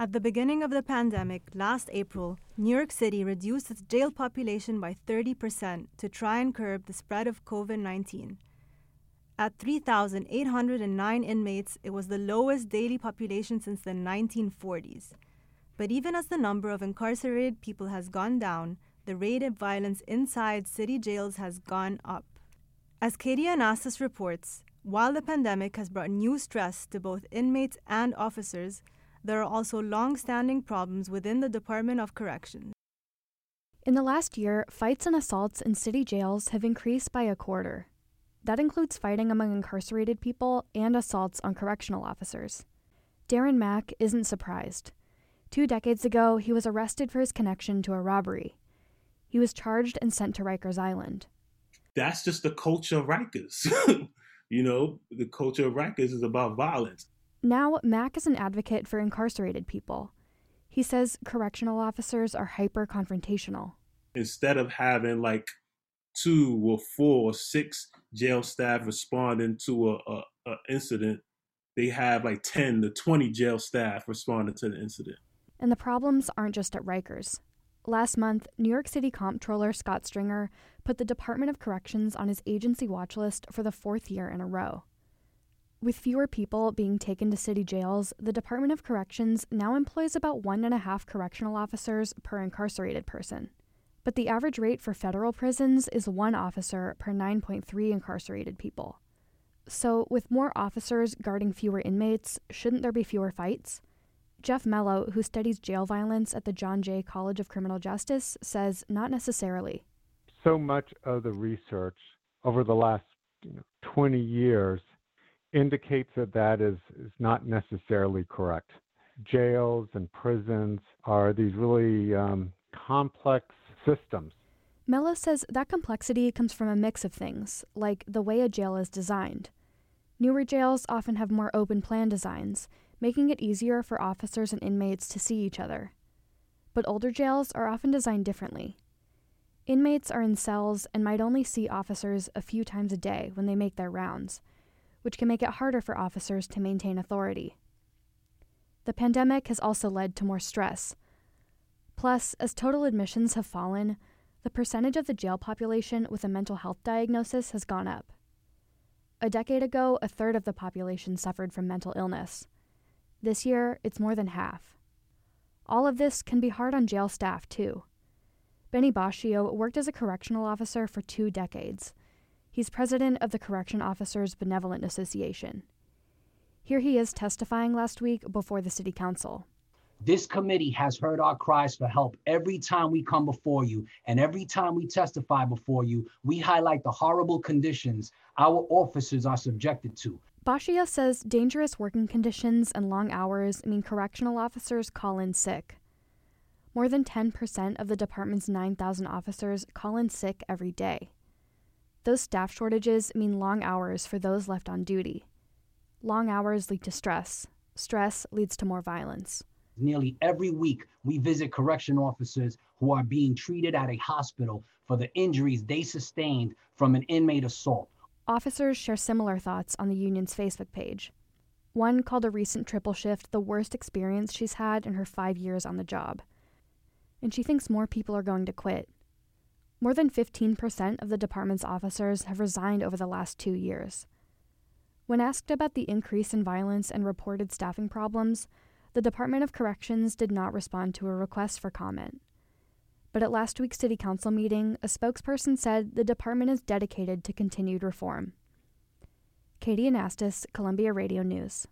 At the beginning of the pandemic last April, New York City reduced its jail population by 30% to try and curb the spread of COVID 19. At 3,809 inmates, it was the lowest daily population since the 1940s. But even as the number of incarcerated people has gone down, the rate of violence inside city jails has gone up. As Katie Anastas reports, while the pandemic has brought new stress to both inmates and officers, there are also long standing problems within the Department of Corrections. In the last year, fights and assaults in city jails have increased by a quarter. That includes fighting among incarcerated people and assaults on correctional officers. Darren Mack isn't surprised. Two decades ago, he was arrested for his connection to a robbery. He was charged and sent to Rikers Island. That's just the culture of Rikers. you know, the culture of Rikers is about violence. Now, Mack is an advocate for incarcerated people. He says correctional officers are hyper confrontational. Instead of having like two or four or six jail staff responding to a, a, a incident, they have like 10 to 20 jail staff responding to the incident. And the problems aren't just at Rikers. Last month, New York City Comptroller Scott Stringer put the Department of Corrections on his agency watch list for the fourth year in a row. With fewer people being taken to city jails, the Department of Corrections now employs about one and a half correctional officers per incarcerated person. But the average rate for federal prisons is one officer per 9.3 incarcerated people. So, with more officers guarding fewer inmates, shouldn't there be fewer fights? Jeff Mellow, who studies jail violence at the John Jay College of Criminal Justice, says not necessarily. So much of the research over the last you know, 20 years indicates that that is, is not necessarily correct. Jails and prisons are these really um, complex systems. Mellow says that complexity comes from a mix of things, like the way a jail is designed. Newer jails often have more open plan designs, making it easier for officers and inmates to see each other. But older jails are often designed differently. Inmates are in cells and might only see officers a few times a day when they make their rounds, which can make it harder for officers to maintain authority. The pandemic has also led to more stress. Plus, as total admissions have fallen, the percentage of the jail population with a mental health diagnosis has gone up. A decade ago, a third of the population suffered from mental illness. This year, it's more than half. All of this can be hard on jail staff, too. Benny Boscio worked as a correctional officer for two decades. He's president of the Correction Officers Benevolent Association. Here he is testifying last week before the City Council. This committee has heard our cries for help every time we come before you, and every time we testify before you, we highlight the horrible conditions our officers are subjected to. Boscio says dangerous working conditions and long hours mean correctional officers call in sick. More than 10% of the department's 9,000 officers call in sick every day. Those staff shortages mean long hours for those left on duty. Long hours lead to stress. Stress leads to more violence. Nearly every week, we visit correction officers who are being treated at a hospital for the injuries they sustained from an inmate assault. Officers share similar thoughts on the union's Facebook page. One called a recent triple shift the worst experience she's had in her five years on the job. And she thinks more people are going to quit. More than 15% of the department's officers have resigned over the last two years. When asked about the increase in violence and reported staffing problems, the Department of Corrections did not respond to a request for comment. But at last week's City Council meeting, a spokesperson said the department is dedicated to continued reform. Katie Anastas, Columbia Radio News.